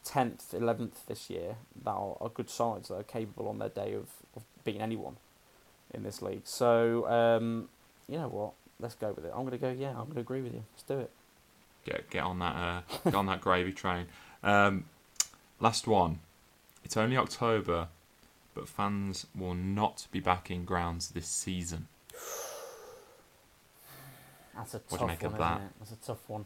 10th, 11th this year that are, are good sides that are capable on their day of, of beating anyone in this league. So, um, you know what? Let's go with it. I'm going to go, yeah, I'm going to agree with you. Let's do it. Get get on that uh, get on that gravy train. Um, last one. It's only October, but fans will not be back in grounds this season. That's a What do you tough make one, of isn't that? it? That's a tough one.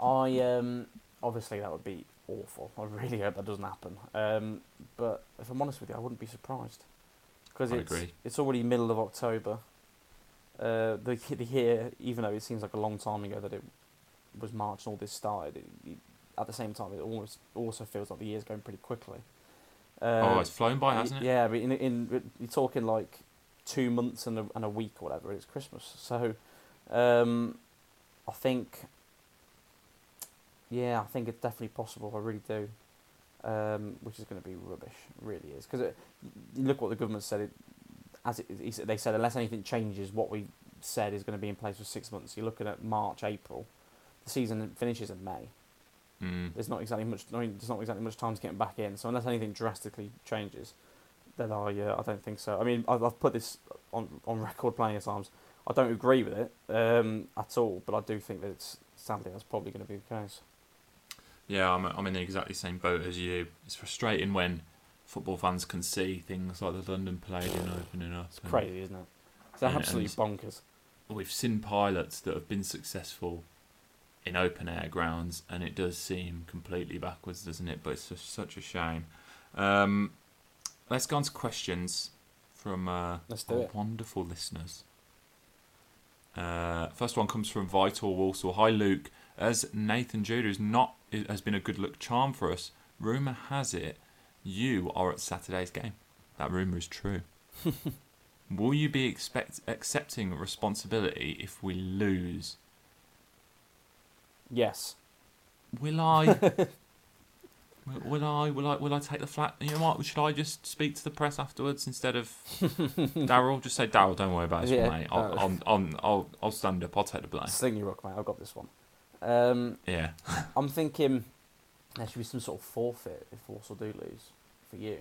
I um obviously that would be awful. I really hope that doesn't happen. Um, but if I'm honest with you, I wouldn't be surprised because it's agree. it's already middle of October. Uh, the the year, even though it seems like a long time ago that it was March and all this started, it, it, at the same time it almost also feels like the year's going pretty quickly. Uh, oh, it's flown by, hasn't it? yeah, but in in you're talking like two months and a, and a week or whatever. It's Christmas, so um, I think, yeah, I think it's definitely possible. I really do, um, which is going to be rubbish. It really is because look what the government said. It as it, they said unless anything changes, what we said is going to be in place for six months. You're looking at March, April. The season finishes in May Mm. there's not exactly much. I mean, there's not exactly much time to get back in. So unless anything drastically changes, then I uh, I don't think so. I mean, I've, I've put this on on record plenty of times. I don't agree with it um, at all, but I do think that it's sadly that's probably going to be the case. Yeah, I'm, I'm in the exactly same boat as you. It's frustrating when football fans can see things like the London Palladium opening up. It's crazy, isn't it? It's absolutely bonkers. We've seen pilots that have been successful in open air grounds, and it does seem completely backwards, doesn't it? But it's just such a shame. Um, let's go on to questions from uh, our wonderful listeners. Uh, first one comes from Vital Walsall. Hi Luke, as Nathan Judah is not has been a good luck charm for us. Rumor has it you are at Saturday's game. That rumor is true. *laughs* Will you be expect accepting responsibility if we lose? Yes. Will I? *laughs* will, will I? Will I? Will I take the flat? You know what? Should I just speak to the press afterwards instead of *laughs* Darrell? Just say Darrell. Don't worry about it, Yeah, mate. I'll, no. I'll, I'll, I'll, I'll stand up. I'll take the blame. Sling your rock, mate. I've got this one. Um, Yeah. *laughs* I'm thinking there should be some sort of forfeit if Walsall do lose for you,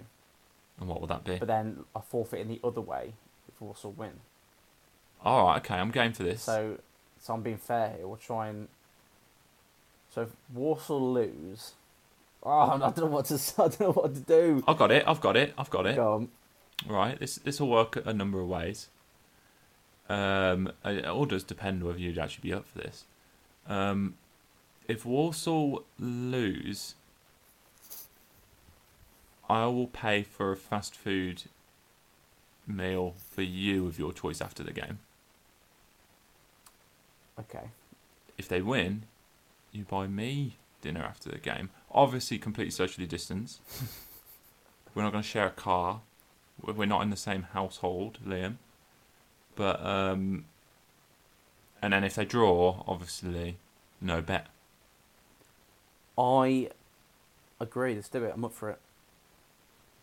And what would that be? but then a forfeit in the other way if Walsall win. All right. Okay. I'm game for this. So, so I'm being fair here. We'll try and. So if Walsall lose, oh, I don't know what to. *laughs* I don't know what to do. I've got it. I've got it. I've got it. Go. Right. This this will work a number of ways. Um, it all does depend whether you'd actually be up for this. Um, if Walsall lose, I will pay for a fast food meal for you of your choice after the game. Okay. If they win, you buy me dinner after the game. Obviously, completely socially distanced. *laughs* We're not going to share a car. We're we're not in the same household, Liam. But um, and then if they draw, obviously, no bet. I agree. Let's do it. I'm up for it.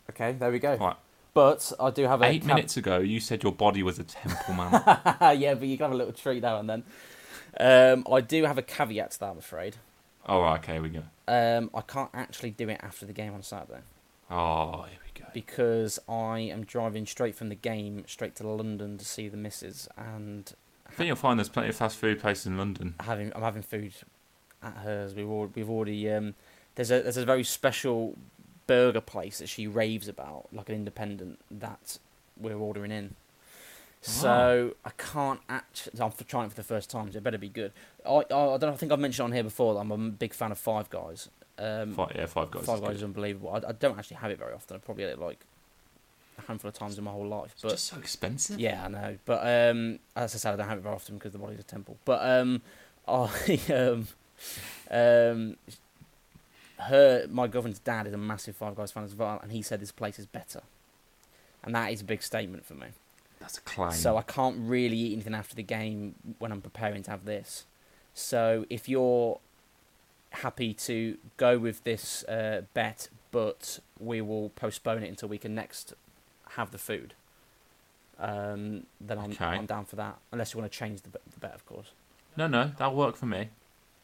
Okay, there we go. Right. But I do have a Eight cab- minutes ago, you said your body was a temple, man. *laughs* yeah, but you can have a little treat now and then. Um, I do have a caveat to that, I'm afraid. oh, right, okay, here we go. Um, I can't actually do it after the game on Saturday Oh, here we go. because I am driving straight from the game straight to London to see the missus, and I think you'll find there's plenty of fast food places in London. having I'm having food at hers. We've already, we've already um, there's a there's a very special burger place that she raves about, like an independent that we're ordering in. So I can't actually. I'm for trying it for the first time. So it better be good. I, I I don't know. I think I've mentioned on here before that I'm a big fan of Five Guys. Um, Five, yeah, five guys. Five is Guys good. is unbelievable. I, I don't actually have it very often. I probably get it like a handful of times in my whole life. It's But just so expensive. yeah, I know. But um, as I said, I don't have it very often because the body's a temple. But um, *laughs* I um, um, her my girlfriend's dad is a massive Five Guys fan as well, and he said this place is better, and that is a big statement for me. That's a claim. So I can't really eat anything after the game when I'm preparing to have this. So if you're happy to go with this uh, bet, but we will postpone it until we can next have the food, um, then I'm, Okay. I'm down for that. Unless you want to change the, bet- the bet, of course. no, no, that'll work for me.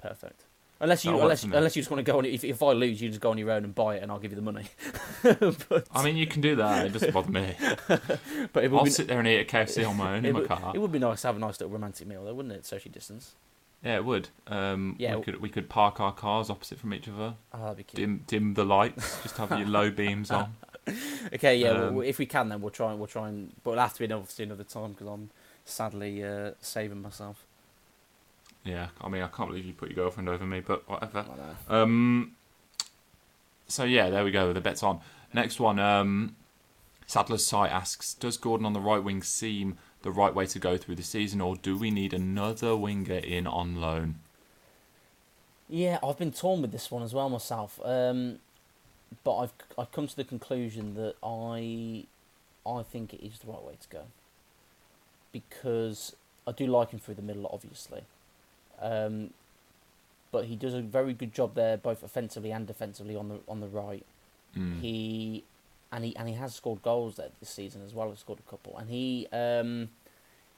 Perfect. Unless you, That'll unless, unless you just want to go on. If, if I lose, you just go on your own and buy it, and I'll give you the money. *laughs* but I mean, you can do that. It doesn't bother me. *laughs* but it would I'll be sit there and eat at KFC on my own in my would, car. it would be nice to have a nice little romantic meal, though, wouldn't it? Social distance. Yeah, it would. Um, Yeah. we could we could park our cars opposite from each other, Oh, that'd be cute. dim dim the lights, just have your low beams *laughs* on. *laughs* Okay, yeah. Um, well, if we can, then we'll try and we'll try and. But it'll have to be obviously another time because I'm sadly uh, saving myself. Yeah, I mean, I can't believe you put your girlfriend over me, but whatever. Um, so yeah, there we go. The bet's on. Next one. Um, Sadler's site asks: Does Gordon on the right wing seem the right way to go through the season, or do we need another winger in on loan? Yeah, I've been torn with this one as well myself. Um, but I've I've come to the conclusion that I I think it is the right way to go because I do like him through the middle, obviously. Um, but he does a very good job there, both offensively and defensively on the on the right. Mm. He and he and he has scored goals there this season as well. He's scored a couple, and he um,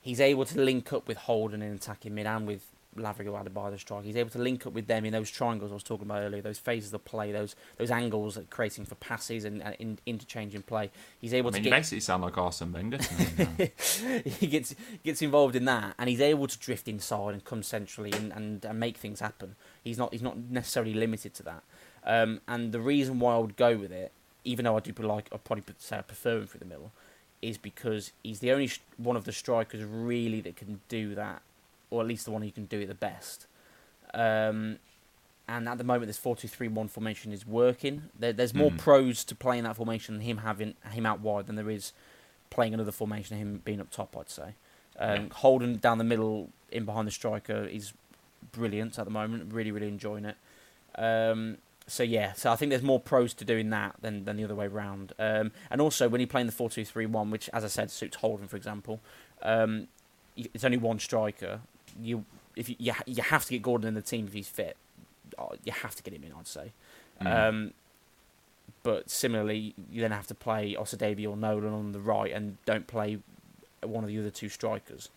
he's able to link up with Holden in attacking mid and with Adebayo the strike. He's able to link up with them in those triangles I was talking about earlier, those phases of play, those those angles that creating for passes and, and in, interchanging play. He's able I mean, to you get basically sound like Arsene Wenger. To me *laughs* now. he gets gets involved in that, and he's able to drift inside and come centrally and, and, and make things happen. He's not he's not necessarily limited to that. Um, and the reason why I would go with it, even though I do like I probably say I prefer him through the middle, is because he's the only one of the strikers really that can do that, or at least the one who can do it the best. Um, and at the moment, this four-two-three-one formation is working. There, there's more Mm. pros to playing that formation than him having him out wide than there is playing another formation and him being up top. I'd say. Um, Yeah. Holden down the middle, in behind the striker, is brilliant at the moment. Really, really enjoying it. Um, so yeah, so I think there's more pros to doing that than, than the other way round. Um, and also when you're playing the four-two-three-one, which as I said suits Holden, for example, um, it's only one striker. You if you, you you have to get Gordon in the team if he's fit. Oh, You have to get him in, I'd say. Mm. Um, but similarly, you then have to play Osadebe or Nolan on the right, and don't play one of the other two strikers.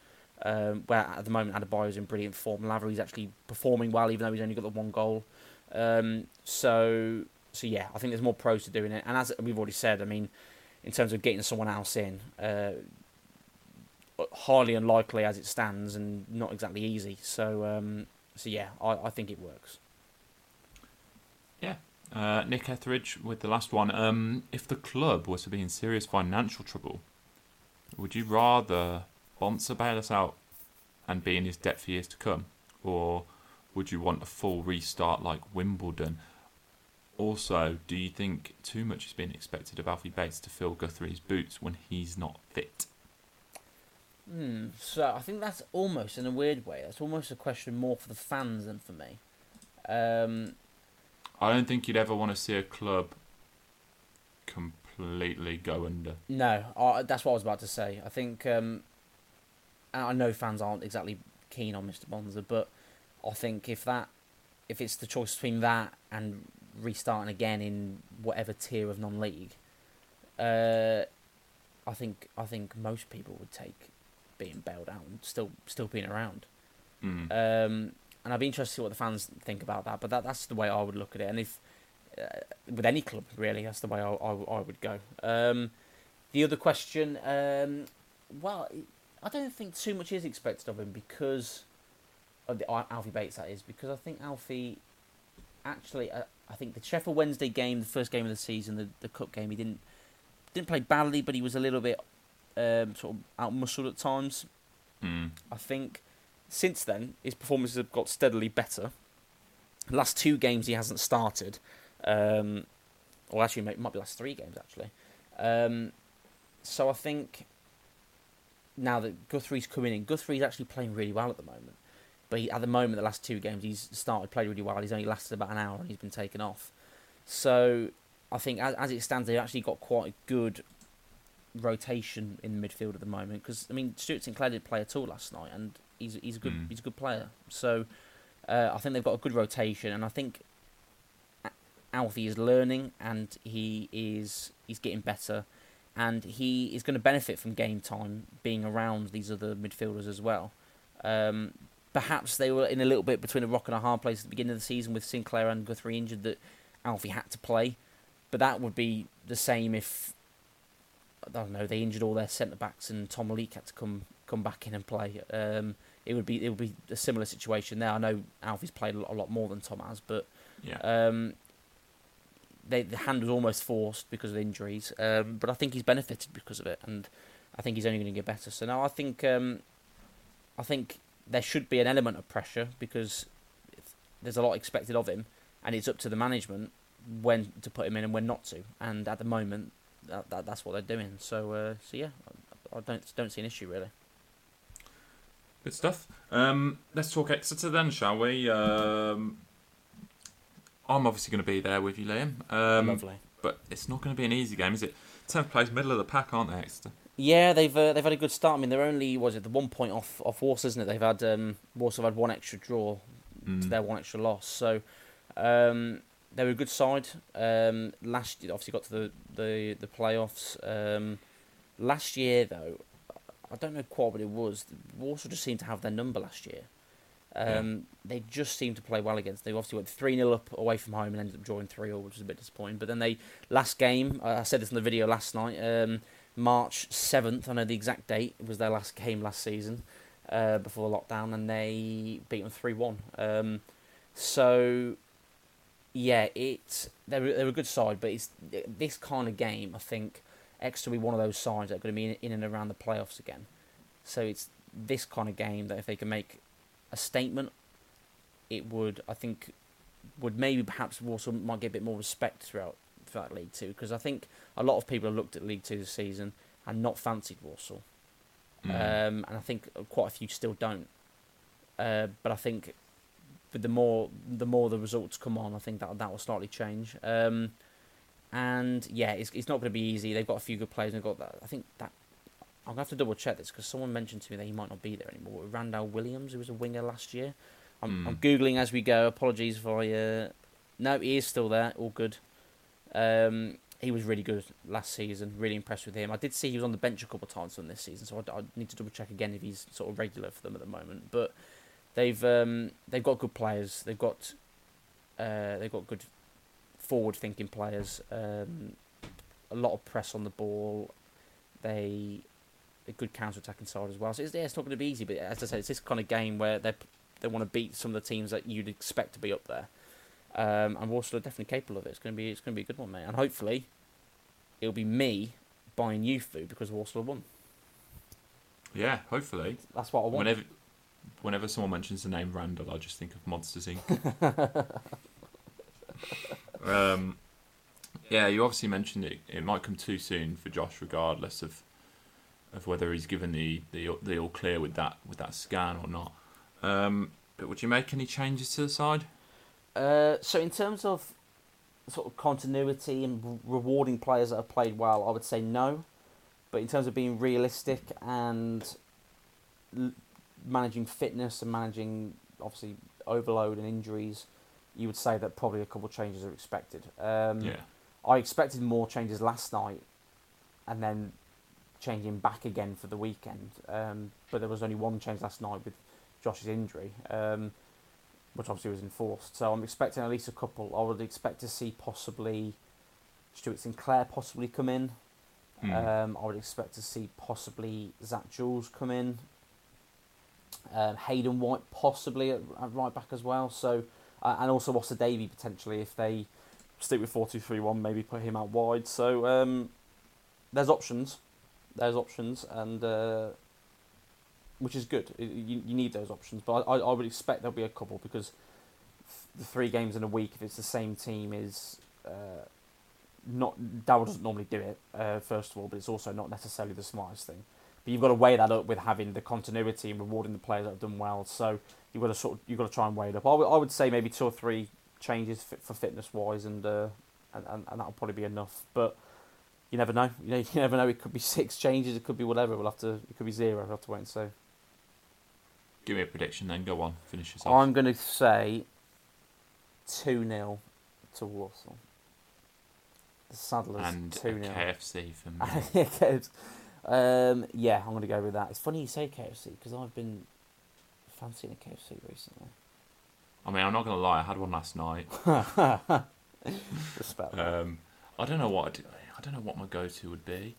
Um, where at the moment Adebayo's in brilliant form. Lavery's actually performing well, even though he's only got the one goal. Um, so, so yeah, I think there's more pros to doing it. And as we've already said, I mean, in terms of getting someone else in, uh, highly unlikely as it stands, and not exactly easy. So, um, so yeah, I, I think it works. Yeah. Uh, Nick Etheridge with the last one. Um, if the club was to be in serious financial trouble, would you rather Bonser bail us out and be in his debt for years to come, or would you want a full restart like Wimbledon? Also, do you think too much is being expected of Alfie Bates to fill Guthrie's boots when he's not fit? Hmm. So I think that's almost in a weird way. That's almost a question more for the fans than for me. Um, I don't think you'd ever want to see a club completely go under. no, I, that's what I was about to say. I think um, and I know fans aren't exactly keen on Mr. Bonser, but I think if that, if it's the choice between that and restarting again in whatever tier of non-league, uh, I think I think most people would take being bailed out and still still being around. Mm. Um, and I'd be interested to see what the fans think about that. But that that's the way I would look at it. And if uh, with any club really, that's the way I I, I would go. Um, the other question, um, well, I don't think too much is expected of him because of the Al- Alfie Bates. That is because I think Alfie actually. Uh, I think the Sheffield Wednesday game, the first game of the season, the, the cup game, he didn't didn't play badly, but he was a little bit um, sort of out muscled at times. Mm. I think since then his performances have got steadily better. Last two games he hasn't started, um, or actually it might be last three games actually. Um, so I think now that Guthrie's coming in, Guthrie's actually playing really well at the moment. But he, at the moment, the last two games, he's started played really well. He's only lasted about an hour and he's been taken off. So I think as, as it stands, they've actually got quite a good rotation in the midfield at the moment. Because I mean, Stuart Sinclair did play at all last night, and he's he's a good Mm. he's a good player. So uh, I think they've got a good rotation, and I think Alfie is learning and he is he's getting better, and he is going to benefit from game time being around these other midfielders as well. Um, perhaps they were in a little bit between a rock and a hard place at the beginning of the season with Sinclair and Guthrie injured that Alfie had to play, but that would be the same if I don't know they injured all their centre backs and Tom Leak had to come come back in and play. Um, it would be it would be a similar situation there. I know Alfie's played a lot, a lot more than Tom has, but Yeah. um, they, the hand was almost forced because of injuries, um, but I think he's benefited because of it, and I think he's only going to get better. So now I think um, I think there should be an element of pressure because there's a lot expected of him, and it's up to the management when to put him in and when not to. And at the moment, that, that that's what they're doing. So uh, so yeah, I, I don't don't see an issue really. Good stuff. Um, let's talk Exeter then, shall we? Um, I'm obviously going to be there with you, Liam. Um, Lovely. But it's not going to be an easy game, is it? Tenth place, middle of the pack, aren't they, Exeter? Yeah, they've uh, they've had a good start. I mean, they're only was it the one point off off Walsall, isn't it? They've had um, Walsall had one extra draw Mm. to their one extra loss. So um, they were a good side. Um, last year, obviously got to the the the playoffs. Um, last year though, I don't know quite what it was. Walsall just seemed to have their number last year. Um, They just seemed to play well against. They obviously went three 0 up away from home and ended up drawing three 0 which was a bit disappointing. But then they last game, I said this in the video last night. Um, March seventh, I know the exact date. Was their last game last season uh, before lockdown, and they beat them three one. Um, so yeah, it's they're they're a good side, but it's this kind of game. I think Exeter will be one of those sides that are going to be in, in and around the playoffs again. So it's this kind of game that if they can make a statement, it would I think would maybe perhaps Walsall might get a bit more respect throughout throughout League Two because I think a lot of people have looked at League Two this season and not fancied Walsall. Mm. Um, and I think quite a few still don't. Uh, but I think with the more the more the results come on, I think that that will slightly change. Um, and yeah, it's it's not going to be easy. They've got a few good players. They've got that. I think that I'm gonna have to double check this because someone mentioned to me that he might not be there anymore. Randell Williams, who was a winger last year. I'm, Hmm. I'm googling as we go. Apologies for. Uh... No, he is still there. All good. Um, he was really good last season. Really impressed with him. I did see he was on the bench a couple of times on this season, so I, I need to double check again if he's sort of regular for them at the moment. But they've um, they've got good players. They've got uh, they've got good forward thinking players. Um, a lot of press on the ball. They a good counter attacking side as well. So it's, yeah, it's not going to be easy. But as I said, it's this kind of game where they they want to beat some of the teams that you'd expect to be up there. Um, and Walsall are definitely capable of it. It's going to be it's going to be a good one, mate. And hopefully, it'll be me buying you food because Walsall won. Yeah, hopefully. That's what I want. Whenever, whenever someone mentions the name Randall, I just think of Monsters Inc. *laughs* um, yeah, you obviously mentioned it. It might come too soon for Josh, regardless of of whether he's given the the, the all clear with that with that scan or not. Um, but would you make any changes to the side? Uh, so in terms of sort of continuity and re- rewarding players that have played well, I would say no. But in terms of being realistic and managing fitness and managing obviously overload and injuries, you would say that probably a couple of changes are expected. Um, yeah, I expected more changes last night, and then changing back again for the weekend. Um, but there was only one change last night with Josh's injury, um, which obviously was enforced. So I'm expecting at least a couple. I would expect to see possibly Stuart Sinclair possibly come in. Um, I would expect to see possibly Zak Jules come in. Um, Hayden White possibly at, at right back as well. So uh, and also Osadebe potentially if they stick with four two three one, maybe put him out wide. So um, there's options, there's options, and uh, which is good. You, you need those options, but I, I would expect there'll be a couple because the three games in a week, if it's the same team, is uh, not Darrell doesn't normally do it. Uh, first of all, but it's also not necessarily the smartest thing. But you've got to weigh that up with having the continuity and rewarding the players that have done well. So you've got to sort of, you've got to try and weigh it up. I would, say maybe two or three changes fit for fitness wise, and, uh, and and and that'll probably be enough. But you never know. You know, *laughs* you never know. It could be six changes. It could be whatever. We'll have to. It could be zero. We'll have to wait and see. Give me a prediction then. Go on. Finish yourself. I'm going to say two 0 to Walsall. The Saddlers and two a 0 KFC for *laughs* me. yeah, KFC. Um, yeah, I'm going to go with that. It's funny you say KFC because I've been fancying a KFC recently. I mean, I'm not going to lie. I had one last night. *laughs* Respect. Um, I don't know what I'd, I don't know what my go-to would be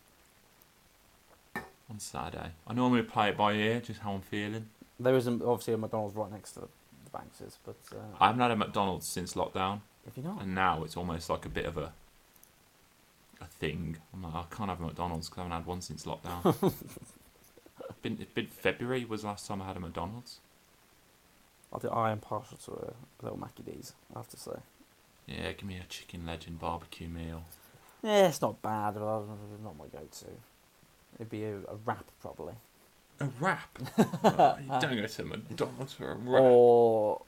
on Saturday. I normally play it by ear, just how I'm feeling. there is obviously a McDonald's right next to the, the Banks's, but uh, I haven't had a McDonald's since lockdown, if you're not, and now it's almost like a bit of a a thing. I'm like, I can't have a McDonald's because I haven't had one since lockdown. *laughs* been, it's been February was the last time I had a McDonald's. I, think I am partial to a little Mackie D's. I have to say. Yeah, give me a chicken legend barbecue meal. Yeah, it's not bad, but uh, not my go-to. It'd be a, a wrap probably, A wrap. *laughs* Oh, you don't go to McDonald's for a wrap. or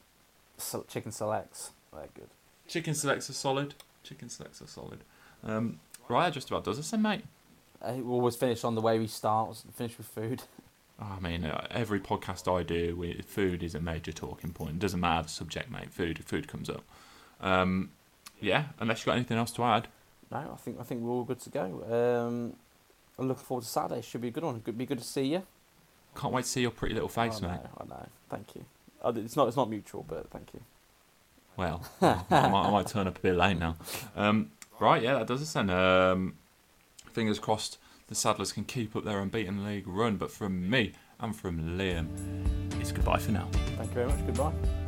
chicken selects. They're good. Chicken selects are solid. Chicken selects are solid. Um, right, just about does us then, mate. We always finish on the way we start. Finish with food. I mean, uh, every podcast I do, we, food is a major talking point. It doesn't matter the subject, mate. Food, food comes up. Um, yeah, unless you've got anything else to add. No, I think I think we're all good to go. Um, I'm looking forward to Saturday. Should be a good one. Could be good to see you. Can't wait to see your pretty little face, I mate. know, I know. Thank you. It's not it's not mutual, but thank you. Well, *laughs* I, might, I might turn up a bit late now. Um, right, yeah, that does us then. Um, fingers crossed the Saddlers can keep up their unbeaten league run. But from me and from Liam, it's goodbye for now. Thank you very much. Goodbye.